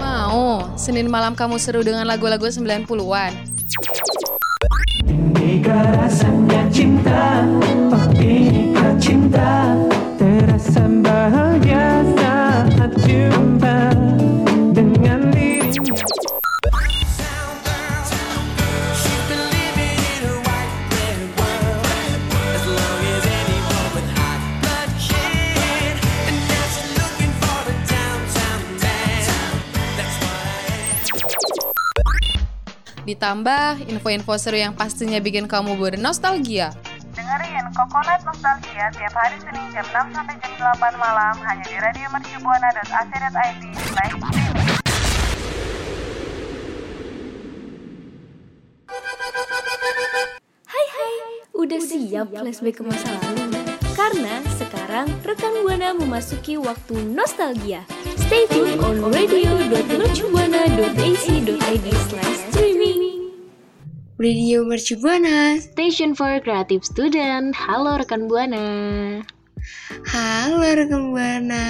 Mau, Senin malam kamu seru dengan lagu-lagu 90-an. Inikah rasanya cinta Oh inikah cinta Ditambah info-info seru yang pastinya bikin kamu bernostalgia. Dengerin Coconut Nostalgia tiap hari Senin jam 6 sampai jam 8 malam hanya di radio mercubuana.ac.id. Hai hai, udah siap flashback ke masa lalu? Karena sekarang rekan Buana memasuki waktu nostalgia. Stay tune on radio.mercubuana.ac.id slash streaming. Radio Mercubuana. Station for Creative Student. Halo rekan Buana. Halo rekan Buana.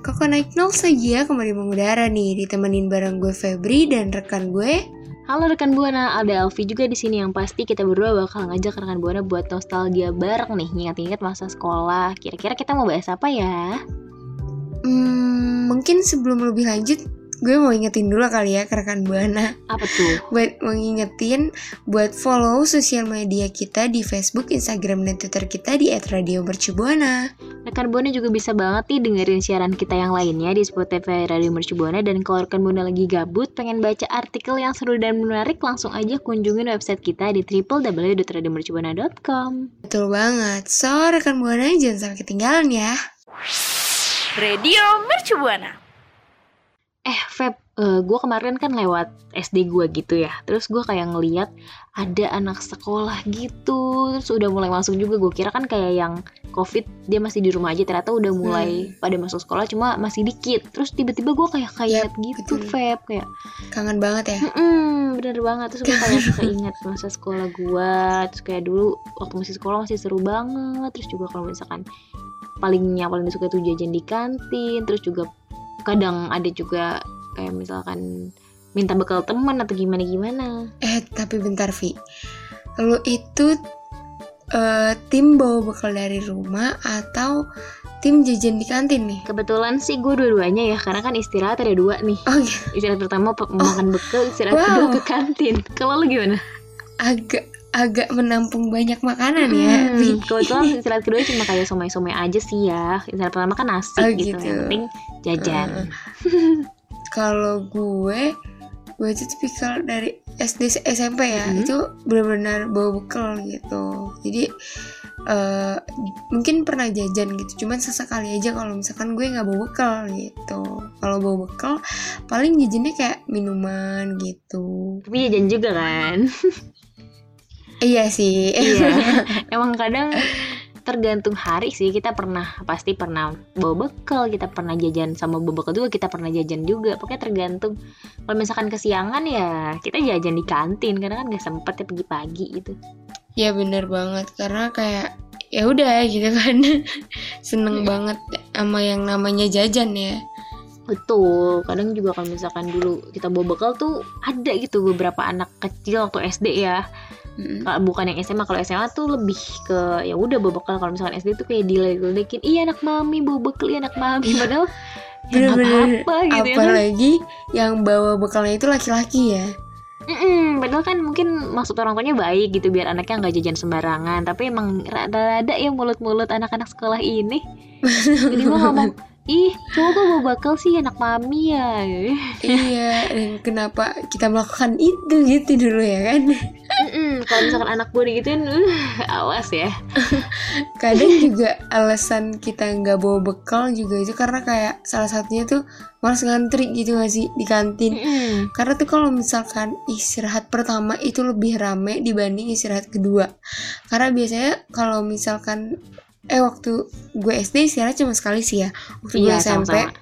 Kok naik nostalgia kembali mengudara nih ditemenin bareng gue Febri dan rekan gue. Halo rekan Buana, ada Alfi juga di sini yang pasti kita berdua bakal ngajak rekan Buana buat nostalgia bareng nih, ingat-ingat masa sekolah. Kira-kira kita mau bahas apa ya? Hmm, mungkin sebelum lebih lanjut, gue mau ingetin dulu kali ya ke rekan Buana. Apa tuh? Buat mengingetin buat follow sosial media kita di Facebook, Instagram, dan Twitter kita di @radiomercubuana. Rekan Buana juga bisa banget nih dengerin siaran kita yang lainnya di Spotify Radio Mercu Buana dan kalau rekan Buana lagi gabut pengen baca artikel yang seru dan menarik langsung aja kunjungin website kita di www.radiomercubuana.com. Betul banget. So, rekan Buana jangan sampai ketinggalan ya. Radio Mercubuana. Eh Feb, gue kemarin kan lewat SD gue gitu ya. Terus gue kayak ngeliat ada anak sekolah gitu. Terus udah mulai masuk juga. Gue kira kan kayak yang covid dia masih di rumah aja. Ternyata udah mulai pada masuk sekolah cuma masih dikit. Terus tiba-tiba gue kayak kayak Yap, gitu betul. Feb Kayak Kangen banget ya. Mm, bener banget. Terus gue kayak keinget masa sekolah gue terus kayak dulu waktu masih sekolah masih seru banget. Terus juga kalau misalkan paling yang paling suka tuh jajan di kantin. Terus juga kadang ada juga kayak misalkan minta bekal teman atau gimana gimana Eh, tapi bentar, Vi. Lu itu eh, tim bawa bekal dari rumah atau tim jajan di kantin nih? kebetulan sih gue dua-duanya ya karena kan istirahat ada dua nih Oh, gitu. istirahat pertama pe- makan bekal istirahat wow. kedua ke kantin kalau lu gimana agak agak menampung banyak makanan ya. Hmm, kebetulan istirahat kedua cuma kayak somai-somai aja sih ya istirahat pertama kan nasi Oh, gitu. gitu. yang penting jajan Kalau gue gue itu tipikal dari SD SMP ya Mhm. itu benar-benar bawa bekal gitu jadi eh, mungkin pernah jajan gitu cuman sesekali aja kalau misalkan gue nggak bawa bekal gitu kalau bawa bekal paling jajannya kayak minuman gitu tapi jajan juga kan iya sih. Iya. Emang kadang tergantung hari sih. Kita pernah pasti pernah bawa bekal kita pernah jajan sama bawa bekal juga kita pernah jajan juga. Pokoknya tergantung. Kalau misalkan kesiangan ya kita jajan di kantin. Karena kan nggak sempet ya pagi-pagi gitu. Ya bener banget. Karena kayak ya udah gitu kan. Seneng banget sama yang namanya jajan ya. Betul. Kadang juga kalau misalkan dulu kita bawa bekal tuh ada gitu beberapa anak kecil waktu SD ya Mm. Kalau bukan yang SMA kalau SMA tuh lebih ke ya udah bawa bekal kalau misalkan SD tuh kayak diledek-ledekin iya anak mami bawa bekal iya anak mami. Padahal ya nggak Bener-bener. apa-apa gitu ya. Apalagi yang bawa bekalnya itu laki-laki ya. Mm-mm, padahal kan mungkin maksud orang tuanya baik gitu biar anaknya nggak jajan sembarangan. Tapi emang rada-rada ya mulut-mulut anak-anak sekolah ini. Jadi gua ngomong ih cowok kok bawa bekal sih anak mami ya. Iya dan kenapa kita melakukan itu gitu dulu ya kan? Mm-mm, kalau misalkan anak gue digituin uh, awas ya. Kadang juga alasan kita nggak bawa bekal juga itu karena kayak salah satunya tuh malas ngantri gitu gak sih di kantin? Karena tuh kalau misalkan istirahat pertama itu lebih rame dibanding istirahat kedua. Karena biasanya kalau misalkan eh waktu gue SD istirahat cuma sekali sih ya. Waktu gue Iya, SMP sama-sama.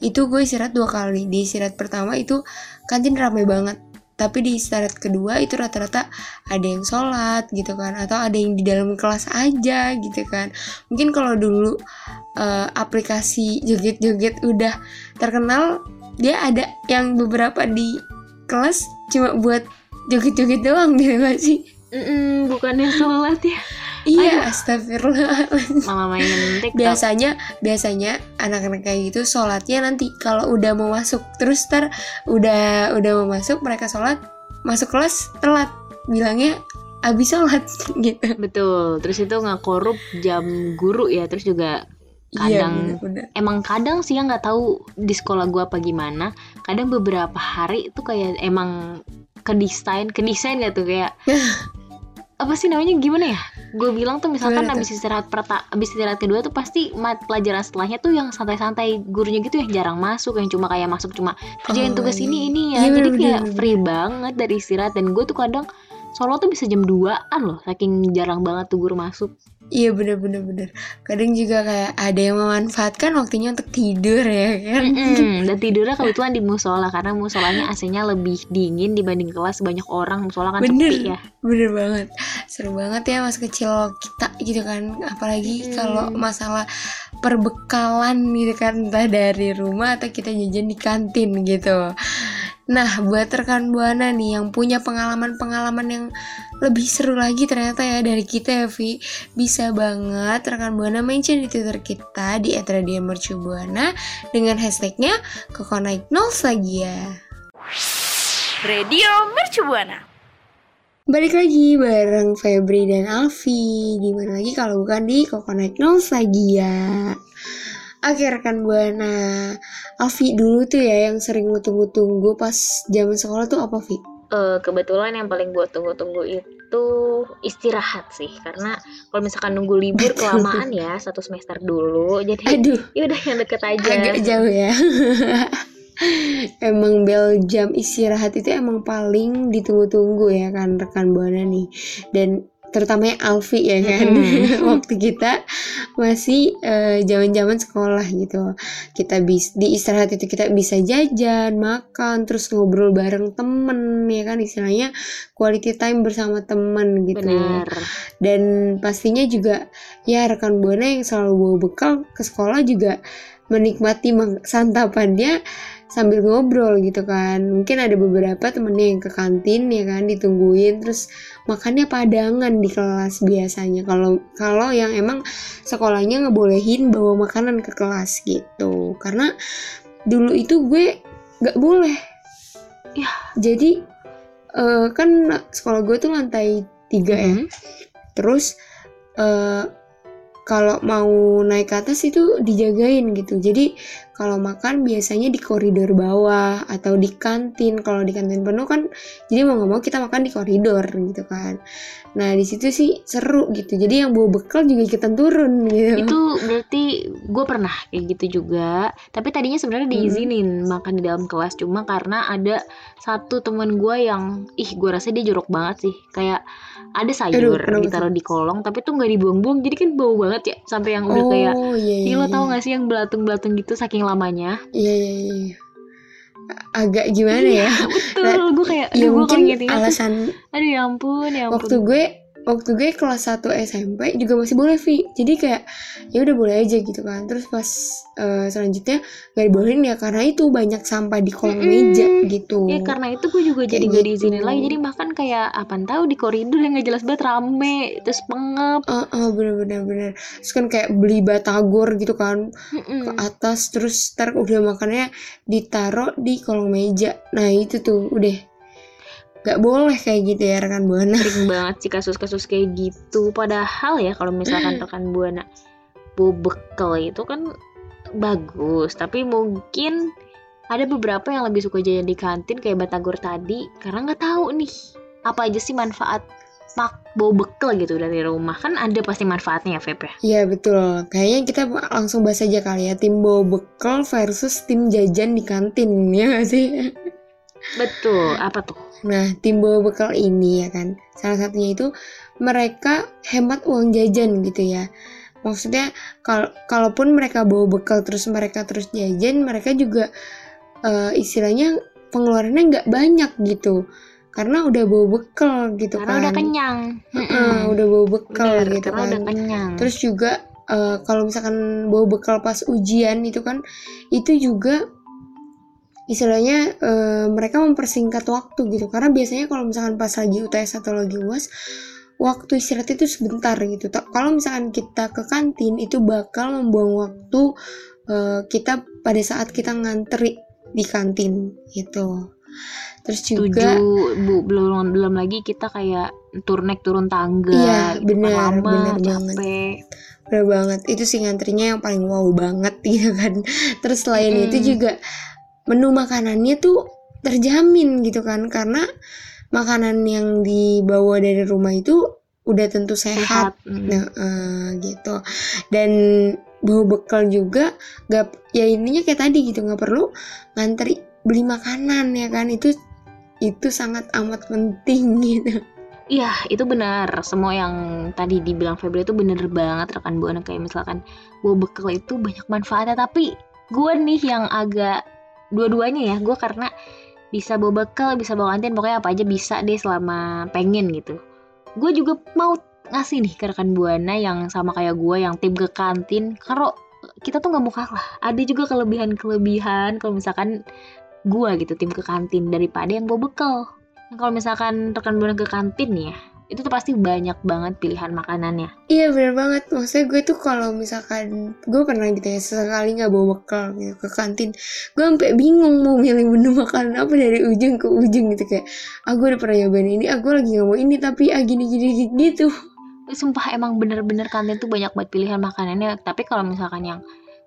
itu gue istirahat dua kali. Di istirahat pertama itu kantin rame banget. Tapi di istirahat kedua itu rata-rata ada yang sholat gitu kan atau ada yang di dalam kelas aja gitu kan. Mungkin kalau dulu eh, aplikasi joget-joget udah terkenal dia ada yang beberapa di kelas cuma buat joget-joget doang gitu gak sih? Mm-mm, bukannya sholat ya iya. Astagfirullah malah main TikTok. Biasanya biasanya anak-anak kayak gitu sholatnya nanti kalau udah mau masuk terus ter udah udah mau masuk mereka sholat masuk kelas telat. Bilangnya abis sholat gitu. Betul. Terus itu nggak korup jam guru ya terus juga iya Kadang- bener-bener. emang kadang sih ya nggak tahu di sekolah gua apa gimana kadang beberapa hari itu kayak emang kedesain kedesain gak tuh kayak apa sih namanya? Gimana ya? Gue bilang tuh misalkan Gimana tuh? abis istirahat perta abis istirahat kedua tuh pasti mat pelajaran setelahnya tuh yang santai-santai gurunya gitu yang jarang masuk yang cuma kayak masuk cuma kerjain Oh, tugas iya. ini ini ya. Iya, jadi kayak free banget dari istirahat dan gue tuh kadang solo tuh bisa jam 2an loh saking jarang banget tuh guru masuk iya bener-bener bener kadang juga kayak ada yang memanfaatkan waktunya untuk tidur ya kan? Mm-mm, dan tidurnya kebetulan di musola karena musolanya AC-nya lebih dingin dibanding kelas banyak orang. Musola kan Bener. sepi ya. bener banget. Seru banget ya masa kecil kita gitu kan. Apalagi Hmm. kalau masalah perbekalan gitu kan. Entah dari rumah atau kita jajan di kantin gitu nah buat rekan buana nih yang punya pengalaman-pengalaman yang lebih seru lagi ternyata ya dari kita ya Vi. Bisa banget rekan buana mention di twitter kita di @radiomercubuana dengan hashtagnya Kokonaik Nostalgia Radio Mercubuana. Balik lagi bareng Febri dan Alfi. Di mana lagi kalau bukan di Coconut Nostalgia Oke rekan Buana Alfi dulu tuh ya yang sering lu tunggu-tunggu pas zaman sekolah tuh apa Vi? Eh, kebetulan yang paling gue tunggu-tunggu itu istirahat sih karena kalau misalkan nunggu libur kelamaan ya satu semester dulu jadi Aduh ya udah yang deket aja. agak jauh ya Emang bel jam istirahat itu emang paling ditunggu-tunggu ya kan rekan Buana nih Dan terutamanya Alfi ya kan Mm-mm. waktu kita masih eh, zaman-zaman sekolah gitu kita bis di istirahat itu kita bisa jajan makan terus ngobrol bareng temen ya kan istilahnya quality time bersama temen gitu Bener. dan pastinya juga ya rekan buana yang selalu bawa bekal ke sekolah juga menikmati santapannya sambil ngobrol gitu kan. Mungkin ada beberapa temennya yang ke kantin ya kan ditungguin. Terus makannya padangan di kelas biasanya. Kalau kalau yang emang sekolahnya ngebolehin bawa makanan ke kelas gitu. Karena dulu itu gue nggak boleh. Ya. jadi eh, kan sekolah gue tuh lantai tiga ya. Mhm. terus eh kalau mau naik ke atas itu dijagain gitu. Jadi kalau makan biasanya di koridor bawah atau di kantin. Kalau di kantin penuh kan jadi mau nggak mau kita makan di koridor gitu kan. Nah di situ sih seru gitu. Jadi yang bawa bekal juga ikutan turun gitu. Itu berarti gue pernah kayak gitu juga. Tapi tadinya sebenarnya Hmm. diizinin makan di dalam kelas. Cuma karena ada satu teman gue yang ih gue rasa dia jorok banget sih. Kayak ada sayur kenapa ditaruh di kolong tapi tuh nggak dibuang-buang. Jadi kan bau banget ya. Sampai yang udah kayak oh iya Ih, iya lo tau iya. gak sih yang belatung-belatung gitu? Saking lamanya. Iya iya iya. Agak gimana ya? betul. Gue kayak ya gue mungkin tuh, alasan aduh ya ampun ya ampun. waktu gue waktu gue kelas 1 SMP juga masih boleh Vi jadi kayak ya udah boleh aja gitu kan. Terus pas eh, selanjutnya gak dibolehin ya karena itu banyak sampah di kolong Mm-mm. meja gitu. Ya karena itu gue juga jadi gak gitu. diizinin lagi. Jadi bahkan kayak apa tahu di koridor yang gak jelas banget rame Terus pengep. Ah, ah, bener bener bener. Terus kan kayak beli batagor gitu kan Mm-mm. ke atas terus ntar udah makannya ditaruh di kolong meja. Nah itu tuh udah gak boleh kayak gitu ya rekan buana. Sering banget sih kasus-kasus kayak gitu. Padahal ya kalau misalkan rekan Buana Bawa bekal itu kan bagus. Tapi mungkin ada beberapa yang lebih suka jajan di kantin kayak Batagor tadi. Karena nggak tahu nih apa aja sih manfaat mak bawa bekal gitu dari rumah. Kan ada pasti manfaatnya ya Feb ya? Iya betul. Kayaknya kita langsung bahas aja kali ya tim bawa bekal versus tim jajan di kantin ya gak sih betul apa tuh Nah, tim bawa bekal ini ya kan, salah satunya itu mereka hemat uang jajan gitu ya. Maksudnya kalau kalaupun mereka bawa bekal terus mereka terus jajan, mereka juga eh, istilahnya pengeluarannya nggak banyak gitu. Karena udah bawa bekal gitu karena kan. udah kenyang Heeh, udah bawa bekal gitu karena kan. udah kenyang Terus juga eh, kalau misalkan bawa bekal pas ujian itu kan itu juga istilahnya eh, mereka mempersingkat waktu gitu. Karena biasanya kalau misalkan pas lagi UTS atau lagi UAS waktu istirahat itu sebentar gitu. Kalau misalkan kita ke kantin itu bakal membuang waktu eh, kita pada saat kita ngantri di kantin gitu. Terus juga Tujuh, bu. Belum belum lagi kita kayak turun naik turun tangga Iya, gitu kan, bener, lama banget. capek. Bener banget, itu sih ngantrinya yang paling wow banget gitu kan. Terus selain Mm-mm. itu juga menu makanannya tuh terjamin gitu kan, karena makanan yang dibawa dari rumah itu udah tentu sehat. sehat Mm. Nah, eh, gitu. Dan bawa bekal juga gak ya intinya kayak tadi gitu nggak perlu ngantri beli makanan ya kan itu itu sangat amat penting gitu. Iya, itu benar. Semua yang tadi dibilang Febri itu bener banget rekan Buana kayak misalkan bawa bekal itu banyak manfaatnya. Tapi gue nih yang agak dua-duanya ya. Gue karena bisa bawa bekal, bisa bawa kantin, pokoknya apa aja bisa deh selama pengen gitu. Gue juga mau ngasih nih ke rekan Buana yang sama kayak gue yang tim ke kantin. Kalau kita tuh nggak mau kalah. Ada juga kelebihan-kelebihan kalau misalkan gue gitu tim ke kantin daripada yang bawa bekal. Nah, Kalau misalkan rekan buana ke kantin ya, itu tuh pasti banyak banget pilihan makanannya. Iya bener banget. Maksudnya gue tuh kalau misalkan Gue pernah gitu ya Sesekali gak bawa bekal gitu Ke kantin. Gue sampai bingung mau milih menu makanan apa Dari ujung ke ujung gitu. Kayak Ah gue udah pernah nyobain ini Ah gue lagi gak mau ini Tapi ah gini gini gitu. Sumpah emang bener-bener kantin tuh banyak banget pilihan makanannya. Tapi kalau misalkan yang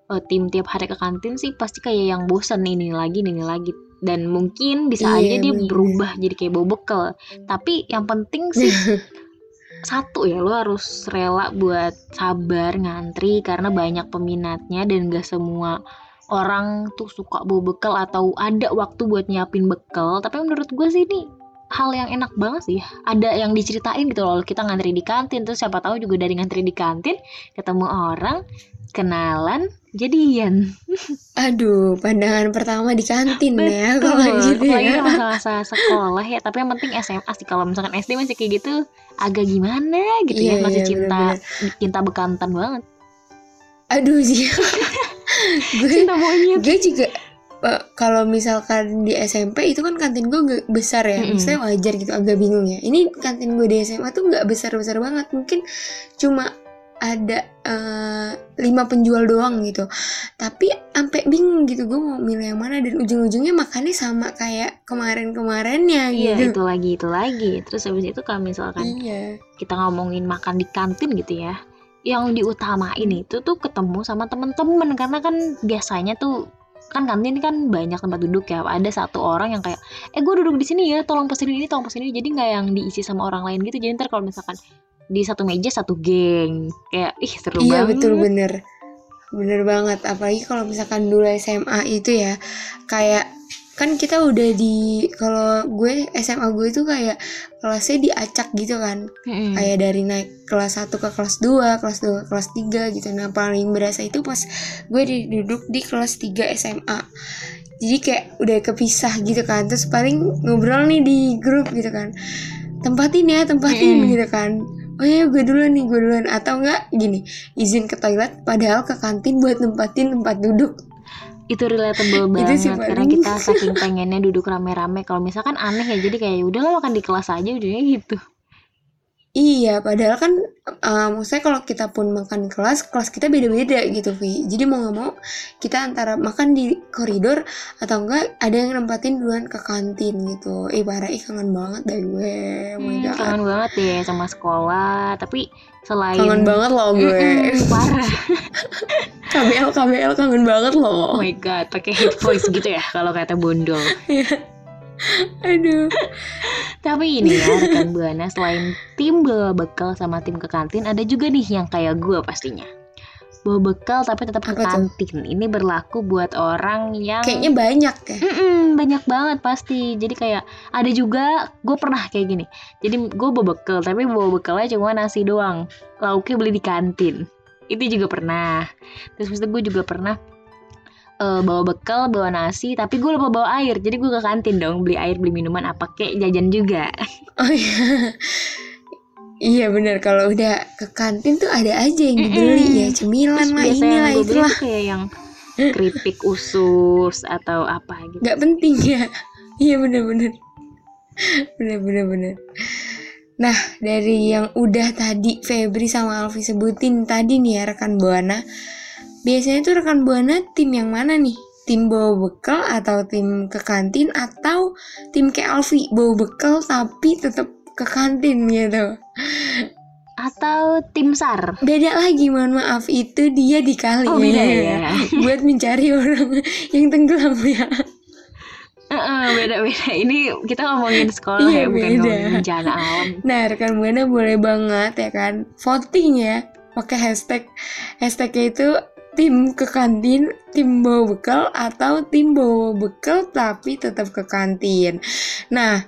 eh, tim tiap hari ke kantin sih pasti kayak yang bosan ini lagi ini lagi dan mungkin bisa Iya, aja dia bener. berubah jadi kayak bawa bekal. Tapi yang penting sih satu ya lo harus rela buat sabar ngantri karena banyak peminatnya dan gak semua orang tuh suka bawa bekal atau ada waktu buat nyiapin bekal tapi menurut gue sih ini hal yang enak banget sih ada yang diceritain gitu loh kita ngantri di kantin terus siapa tahu juga dari ngantri di kantin ketemu orang kenalan jadian. Aduh pandangan pertama di kantin ya Kalau Betul, gitu apalagi ya masa-masa sekolah ya tapi yang penting SMA sih. Kalau misalkan SD masih kayak gitu agak gimana gitu Iya, ya masih iya, cinta bener-bener. cinta bekantan banget. Aduh sih Gue cinta monyet. gue juga eh, kalau misalkan di SMP itu kan kantin gue nggak besar ya, Mm-mm. maksudnya wajar gitu, agak bingung ya. Ini kantin gue di SMA tuh nggak besar-besar banget, mungkin cuma ada eh, lima penjual doang gitu. Tapi sampai bingung gitu, gue mau milih yang mana dan ujung-ujungnya makannya sama kayak kemarin-kemarinnya iya gitu. itu lagi itu lagi terus habis itu kalau misalkan Iya. kita ngomongin makan di kantin gitu ya yang diutamain itu tuh ketemu sama temen-temen karena kan biasanya tuh kan kantin kan banyak tempat duduk ya ada satu orang yang kayak eh gue duduk di sini ya tolong pesenin ini tolong pesenin ini jadi nggak yang diisi sama orang lain gitu jadi ntar kalau misalkan di satu meja satu geng. Kayak ih seru Iya banget. betul bener. Bener banget. Apalagi kalau misalkan dulu SMA itu ya Kayak Kan kita udah di Kalau gue SMA gue itu kayak Kelasnya diacak gitu kan. Mm-mm. Kayak dari naik kelas 1 ke kelas 2 Kelas 2 ke kelas 3 gitu. Nah paling berasa itu pas Gue duduk di kelas 3 SMA Jadi kayak udah kepisah gitu kan. Terus paling ngobrol nih di grup gitu kan. Tempatin ya tempatin Mm-mm. gitu kan Oh ya gue duluan nih gue duluan. Atau enggak gini izin ke toilet padahal ke kantin buat nempatin tempat duduk. Itu relatable Itu banget sih karena paling. kita saking pengennya duduk rame-rame. Kalau misalkan aneh ya jadi kayak udahlah makan di kelas aja ujungnya gitu iya padahal kan eh, maksudnya kalau kita pun makan kelas kelas kita beda-beda gitu Vi jadi mau nggak mau kita antara makan di koridor atau enggak ada yang nempatin duluan ke kantin gitu. Eh parah. Ih kangen banget deh gue. Oh Hmm, god. kangen banget deh sama sekolah. Tapi selain kangen banget loh gue. Mm-mm, parah. KBL KBL kangen banget oh loh my god pakai voice gitu ya kalau kata bondol aduh. Tapi ini ya rekan buana selain tim bawa bekal sama tim ke kantin ada juga nih yang kayak gue pastinya. Bawa bekal tapi tetap ke Apa tuh? kantin. Ini berlaku buat orang yang kayaknya banyak ya. Mm-mm, banyak banget pasti. Jadi kayak ada juga gue pernah kayak gini. Jadi gue bawa bekal tapi bawa bekalnya cuma nasi doang. Lauknya beli di kantin. Itu juga pernah. Terus itu gue juga pernah eh, bawa bekal bawa nasi tapi gue lupa bawa air. Jadi gue ke kantin dong beli air beli minuman apa kek jajan juga. Oh iya. Iya bener. Kalau udah ke kantin tuh ada aja yang dibeli ya. Cemilan Terus lah inilah yang itulah. kayak yang keripik usus atau apa gitu. nggak penting ya. Iya bener-bener bener-bener bener. Nah dari yang udah tadi Febri sama Alfi sebutin tadi nih ya rekan buana biasanya tuh rekan buana tim yang mana nih tim bawa bekal atau tim ke kantin atau tim kayak Alfi bawa bekal tapi tetap ke kantin gitu Atau tim SAR. beda lagi mohon maaf itu dia dikali Oh, beda ya. buat mencari orang yang tenggelam ya Heeh, beda-beda. Ini kita ngomongin sekolah Iya, ya, bukan beda. ngomongin bencana alam. Nah, rekan Buana boleh banget ya kan voting ya, pakai hashtag hashtagnya itu tim ke kantin, tim bawa bekal atau tim bawa bekal tapi tetap ke kantin. Nah,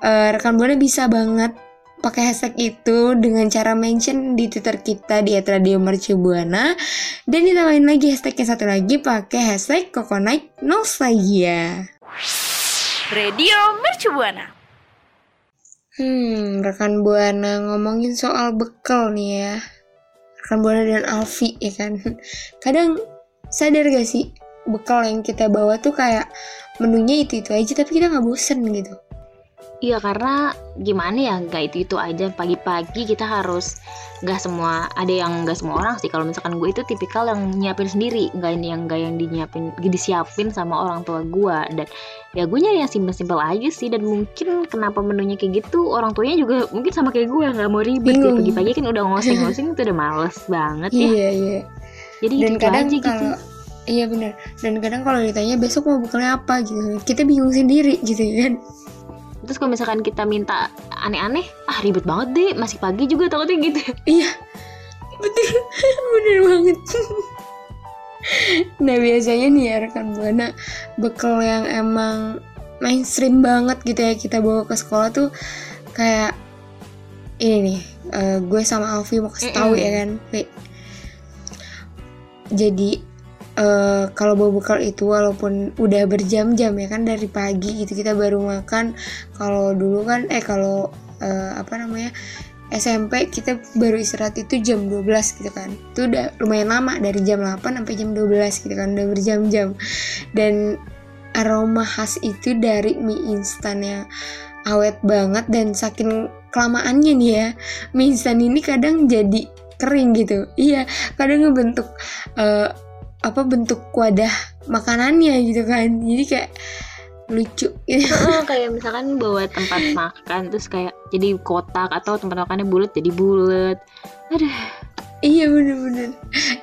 eh, rekan Buana bisa banget pakai hashtag itu dengan cara mention di Twitter kita di @radiomercubuana dan ditambahin lagi hashtagnya satu lagi pakai hashtag Coconut Nostalgia. Radio Mercu Buana. Hmm, rekan Buana ngomongin soal bekal nih ya. Rekan Buana dan Alfi ya kan. Kadang sadar gak sih bekal yang kita bawa tuh kayak menunya itu-itu aja tapi kita nggak bosen gitu. Iya karena gimana ya nggak itu itu aja. Pagi-pagi kita harus nggak semua ada yang nggak semua orang sih. Kalau misalkan gue itu tipikal yang nyiapin sendiri. Nggak ini yang nggak yang dinyiapin disiapin sama orang tua gue dan ya gue nyari yang simpel-simpel aja sih. Dan mungkin kenapa menunya kayak gitu orang tuanya juga mungkin sama kayak gue nggak mau ribet ya. Pagi-pagi kan udah ngoseng-ngoseng itu udah males banget ya. Iya iya. jadi Dan itu kadang aja gitu. kalau Iya benar. Dan kadang kalau ditanya besok mau bekalnya apa? gitu, kita bingung sendiri gitu kan. Terus kalau misalkan kita minta aneh-aneh ah ribet banget deh masih pagi juga takutnya gitu Iya, betul, bener banget. nah biasanya nih ya rekan buana bekal yang emang mainstream banget gitu ya kita bawa ke sekolah tuh kayak ini nih, eh, gue sama Alfi mau kasih tahu ya kan, Vi. Jadi eh, kalau bekal itu walaupun udah berjam-jam ya kan dari pagi gitu kita baru makan. Kalau dulu kan eh kalau eh, apa namanya SMP kita baru istirahat itu jam 12 gitu kan. Itu udah lumayan lama dari jam 8 sampai jam 12 gitu kan udah berjam-jam. Dan aroma khas itu dari mie instan yang awet banget dan saking kelamaannya nih ya. Mie instan ini kadang jadi kering gitu. Iya kadang ngebentuk eh, apa bentuk wadah makanannya gitu kan jadi kayak lucu gitu. Kayak misalkan bawa tempat makan terus kayak jadi kotak atau tempat makannya bulat jadi bulat. Aduh, Iya bener-bener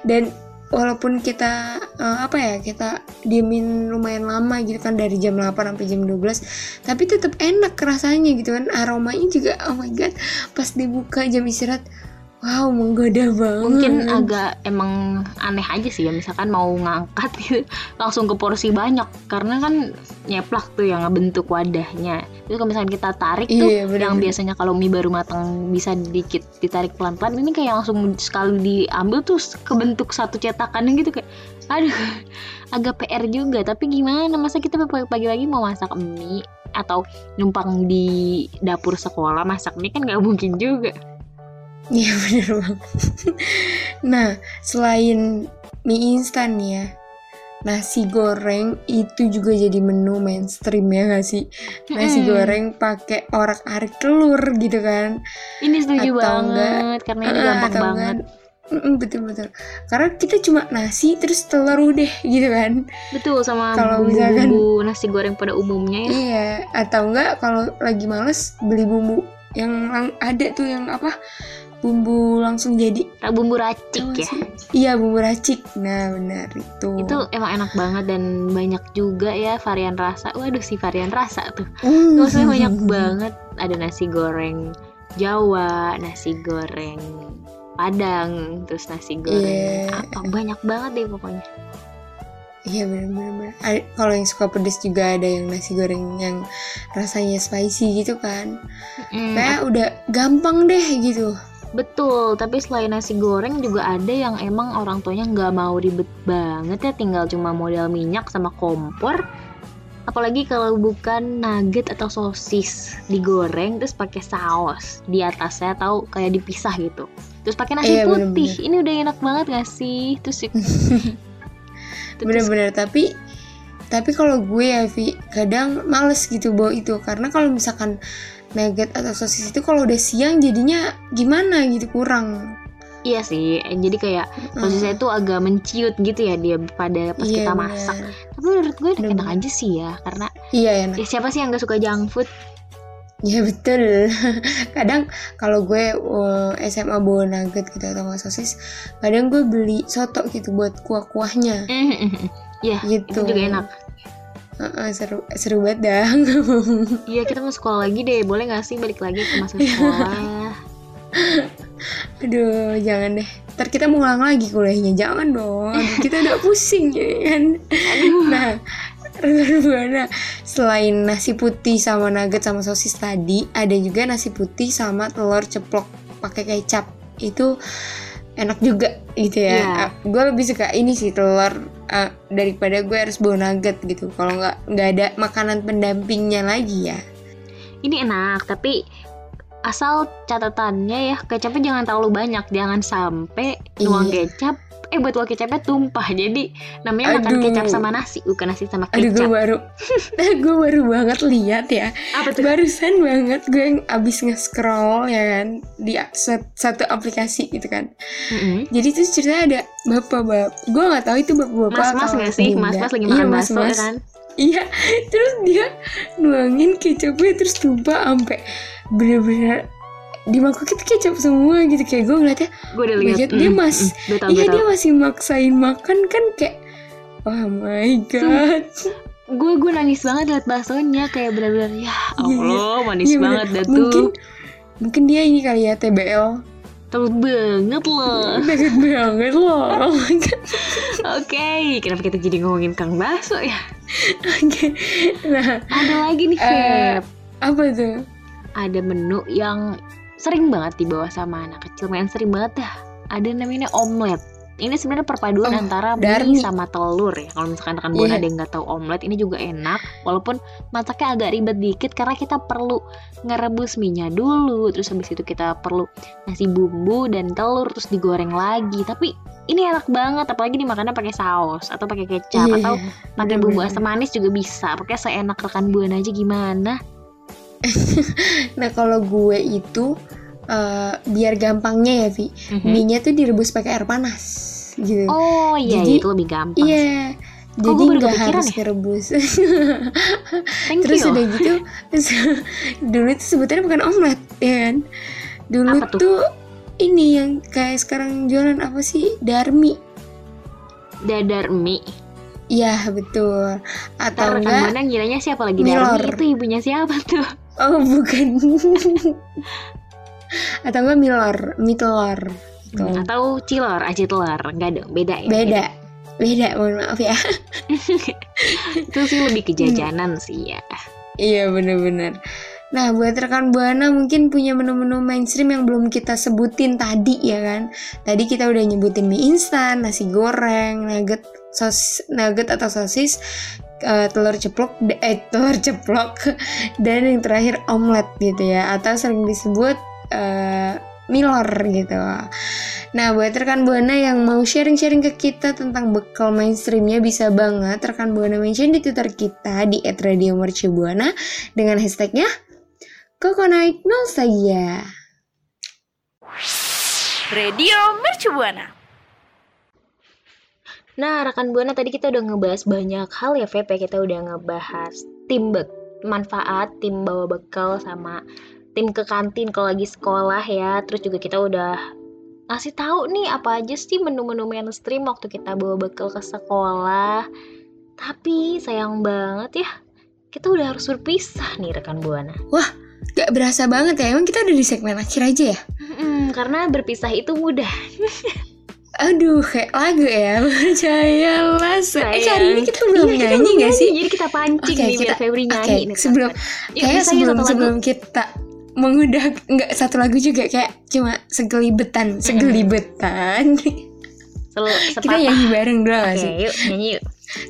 Dan walaupun kita eh, apa ya kita diemin lumayan lama gitu kan dari jam 8 sampai jam 12 tapi tetap enak rasanya gitu kan aromanya juga oh my god pas dibuka jam istirahat wow menggoda banget mungkin agak emang aneh aja sih ya misalkan mau ngangkat gitu langsung ke porsi banyak karena kan nyeplak tuh yang ngebentuk wadahnya. Terus kalau misalkan kita tarik tuh Iya, bener. yang biasanya kalau mie baru matang bisa dikit ditarik pelan-pelan ini kayak langsung sekali diambil tuh kebentuk satu cetakan gitu kayak aduh agak PR juga tapi gimana masa kita pagi lagi mau masak mie atau numpang di dapur sekolah masak mie kan nggak mungkin juga Iya bener banget. Nah selain mie instan ya Nasi goreng itu juga jadi menu mainstream ya gak sih? Nasi Mm-mm. goreng pakai orak-arik telur gitu kan. Ini setuju Atau banget enggak, karena ini Ah, gampang atau banget. Enggak- Mm-mm, betul-betul Karena kita cuma nasi terus telur udah gitu kan. Betul sama Kalau misalkan- bumbu-bumbu nasi goreng pada umumnya ya. Iya Atau enggak kalau lagi males beli bumbu yang ada tuh yang apa bumbu langsung jadi Ra- Bumbu racik ya. sih? Iya bumbu racik Nah benar itu Itu emang enak banget dan banyak juga ya varian rasa. Waduh si varian rasa tuh. Mm. Maksudnya banyak banget. Ada nasi goreng Jawa, nasi goreng Padang, terus nasi goreng Iya. apa banyak banget deh pokoknya. Iya bener-bener Ada- Kalau yang suka pedes juga ada yang nasi goreng yang rasanya spicy gitu kan Mm, Kayak udah gampang deh gitu Betul, tapi selain nasi goreng juga ada yang emang orang tuanya nggak mau ribet banget ya, tinggal cuma modal minyak sama kompor. apalagi kalau bukan nugget atau sosis digoreng terus pakai saus di atasnya atau kayak dipisah gitu terus pakai nasi Iya, putih bener-bener. ini udah enak banget gak sih terus ya- terus bener-bener tapi tapi kalau gue ya Vi kadang males gitu bawa itu karena kalau misalkan nugget atau sosis itu kalau udah siang jadinya gimana gitu kurang? Iya sih eh, jadi kayak sosisnya itu agak menciut gitu ya dia pada pas Iya, kita bener. masak tapi menurut gue enak Bener-bener. aja sih ya karena iya enak. ya siapa sih yang gak suka junk food? Ya betul. Kadang kalau gue uh, SMA bawa nugget gitu atau nggak sosis kadang gue beli soto gitu buat kuah-kuahnya. Iya, gitu. itu juga enak. Heeh, seru seru banget dah Iya, kita mau sekolah lagi deh. Boleh gak sih balik lagi ke masa sekolah? Aduh, jangan deh. Ntar kita mau ngulang lagi kuliahnya. Jangan dong. Aduh, kita udah pusing ya kan. Nah, rekan Buana, selain nasi putih sama nugget sama sosis tadi, ada juga nasi putih sama telur ceplok pakai kecap. Itu enak juga gitu ya. Iya. Ah, Gue lebih suka ini sih telur ah, daripada gue harus bawa nugget gitu. Kalau nggak nggak ada makanan pendampingnya lagi ya. Ini enak, tapi asal catatannya ya kecapnya jangan terlalu banyak, jangan sampai nuang Iya. kecap eh botol kecapnya tumpah. Jadi namanya makan Aduh. kecap sama nasi, bukan nasi sama Aduh, gue kecap. baru, gue baru banget lihat ya. Apa tuh? barusan banget gue yang abis nge-scroll ya kan di sat- satu aplikasi gitu kan Mm-mm. jadi itu ceritanya ada bapak-bapak gue nggak tahu itu bapak-bapak Mas-mas nggak sih? Mas-mas lagi Iya, makan bakso ya mas-mas. kan? iya terus dia nuangin kecapnya terus tumpah sampai bener-bener di mangkok itu kecap semua gitu kayak gue ngeliatnya Gue udah lihat. God, dia Mm, mas- mm, iya dia masih maksain makan kan kayak oh my god Gue gue nangis banget liat baksonya kayak benar-benar ya Iya, Allah manis Iya, bener. banget dah mungkin tuh. mungkin dia ini kali ya TBL Terus banget loh. deket banget loh oh Oke, kenapa kita jadi ngomongin Kang Bakso ya? Oke, nah Ada lagi nih, Feb. apa tuh? Ada menu yang sering banget dibawa sama anak kecil, main sering banget dah. Ada namanya omelet. Ini sebenarnya perpaduan Oh, antara Darmi. mie sama telur ya. Kalau misalkan rekan buana Iya. ada yang nggak tahu omelet, ini juga enak. Walaupun masaknya agak ribet dikit karena kita perlu ngerebus mie-nya dulu, terus habis itu kita perlu nasi bumbu dan telur terus digoreng lagi. Tapi ini enak banget, apalagi dimakannya pakai saus atau pakai kecap Iya, atau pakai bumbu asam manis juga bisa. Pokoknya seenak rekan buana aja gimana. Nah kalau gue itu eh, biar gampangnya ya Vi, Mhm. mie-nya tuh direbus pakai air panas gitu. Oh iya, Jadi- iya, itu lebih gampang. Iya. Kok Jadi nggak harus ya? direbus. Thank Terus you. udah gitu, dulu itu sebutannya bukan omelet, ya kan? Dulu Apa tuh? tuh ini yang kayak sekarang jualan apa sih? Darmi. Dadar mie. Iya betul. Atau Ntar enggak? buana ngiranya siapa lagi Milor. Darmi itu ibunya siapa tuh? Oh bukan. Atau enggak milor, mie telur. Gitu. Atau cilor, aci telur. Enggak dong, beda ya. Beda. Beda, mohon maaf ya. Itu sih lebih ke jajanan sih ya. Iya bener-bener. Nah buat rekan Buana mungkin punya menu-menu mainstream yang belum kita sebutin tadi ya kan. Tadi kita udah nyebutin mie instan, nasi goreng, nugget, sos, nugget atau sosis, eh, telur ceplok, eh telur ceplok, dan yang terakhir omelet gitu ya. Atau sering disebut eh, milor gitu. Nah, buat rekan Buana yang mau sharing-sharing ke kita tentang bekal mainstreamnya bisa banget rekan Buana mention di Twitter kita di @radiomercubuana dengan hashtagnya Coconut Nostalgia. Radio Mercubuana. Nah, rekan Buana tadi kita udah ngebahas banyak hal ya, Feb ya. Kita udah ngebahas tim bek manfaat, tim bawa bekal sama tim ke kantin kalau lagi sekolah ya. Terus juga kita udah ngasih tahu nih apa aja sih menu-menu mainstream waktu kita bawa bekal ke sekolah. Tapi sayang banget ya, kita udah harus berpisah nih rekan Buana. Gak berasa banget ya, emang kita udah di segmen akhir aja ya? Mm, karena berpisah itu mudah. Aduh, kayak lagu ya, percayalah. Eh, Sayang. hari ini kita belum Iya, kita nyanyi gak sih? Jadi kita pancing Oke, nih biar kita- Febri Oke, nyanyi. nih, sebelum kayak sebelum sebelum kita mengudah nggak satu lagu juga kayak cuma segelibetan segelibetan Selalu kita nyanyi bareng dulu gak Oke, sih yuk nyanyi yuk.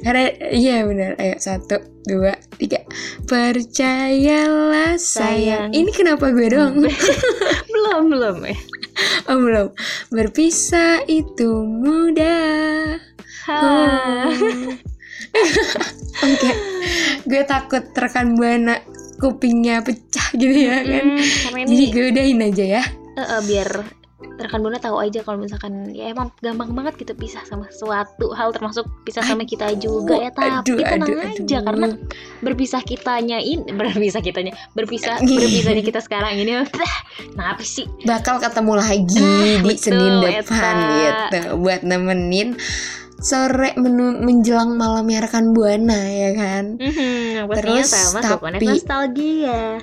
Karena iya benar ayo satu dua tiga. Percayalah sayang, Sayang. ini kenapa gue doang? Belum belum eh. Oh belum. Berpisah itu mudah. Ha. Oh. oke. Gue takut rekan buana kupingnya pecah gitu ya kan? Hmm, karena jadi ini gue udahin aja ya. Eh, eh, biar rekan buana tahu aja kalau misalkan ya emang gampang banget gitu pisah sama suatu hal termasuk pisah sama kita juga ya tapi aduh, tenang aduh, aja aduh. karena berpisah kitanya ini berpisah kitanya berpisah berpisahnya kita sekarang ini kenapa sih bakal ketemu lagi Nah, di betul, Senin depan Eta. gitu buat nemenin sore menu menjelang malamnya rekan buana ya kan yang pastinya Terus, sama tapi- nostalgia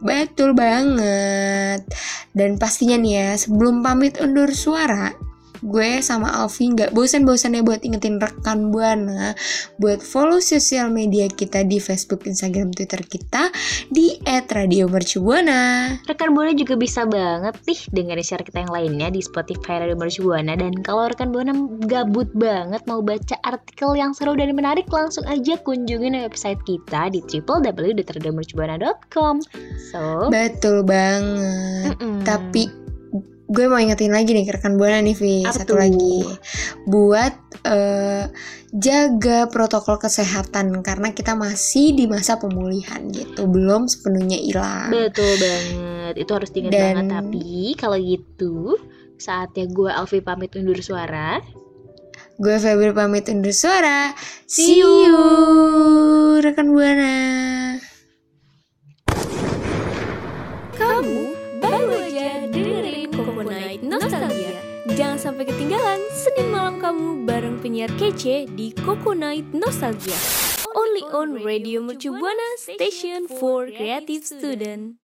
betul banget. Dan pastinya nih ya sebelum pamit undur suara gue sama Alfi nggak bosan-bosannya buat ingetin rekan buana buat follow sosial media kita di Facebook, Instagram, Twitter kita di @radiomercubuana. Rekan Buana juga bisa banget nih dengerin share kita yang lainnya di Spotify Radio Mercu Buana dan kalau rekan Buana gabut banget mau baca artikel yang seru dan menarik langsung aja kunjungin website kita di www.radiomercubuana.com. So, Betul banget. mm-mm. Tapi gue mau ingetin lagi nih ke rekan buana nih Vi, Apa satu tuh? lagi buat eh, jaga protokol kesehatan karena kita masih di masa pemulihan gitu, belum sepenuhnya hilang. betul banget itu harus diingat Dan- banget tapi kalau gitu saatnya gue Alfi pamit undur suara. Gue Febri pamit undur suara. See See you, rekan buana. Kamu baru aja dengerin Coco Night Nostalgia. Jangan sampai ketinggalan Senin malam kamu bareng penyiar kece di Coco Night Nostalgia. Only on Radio Mercu Buana Station for Creative Student.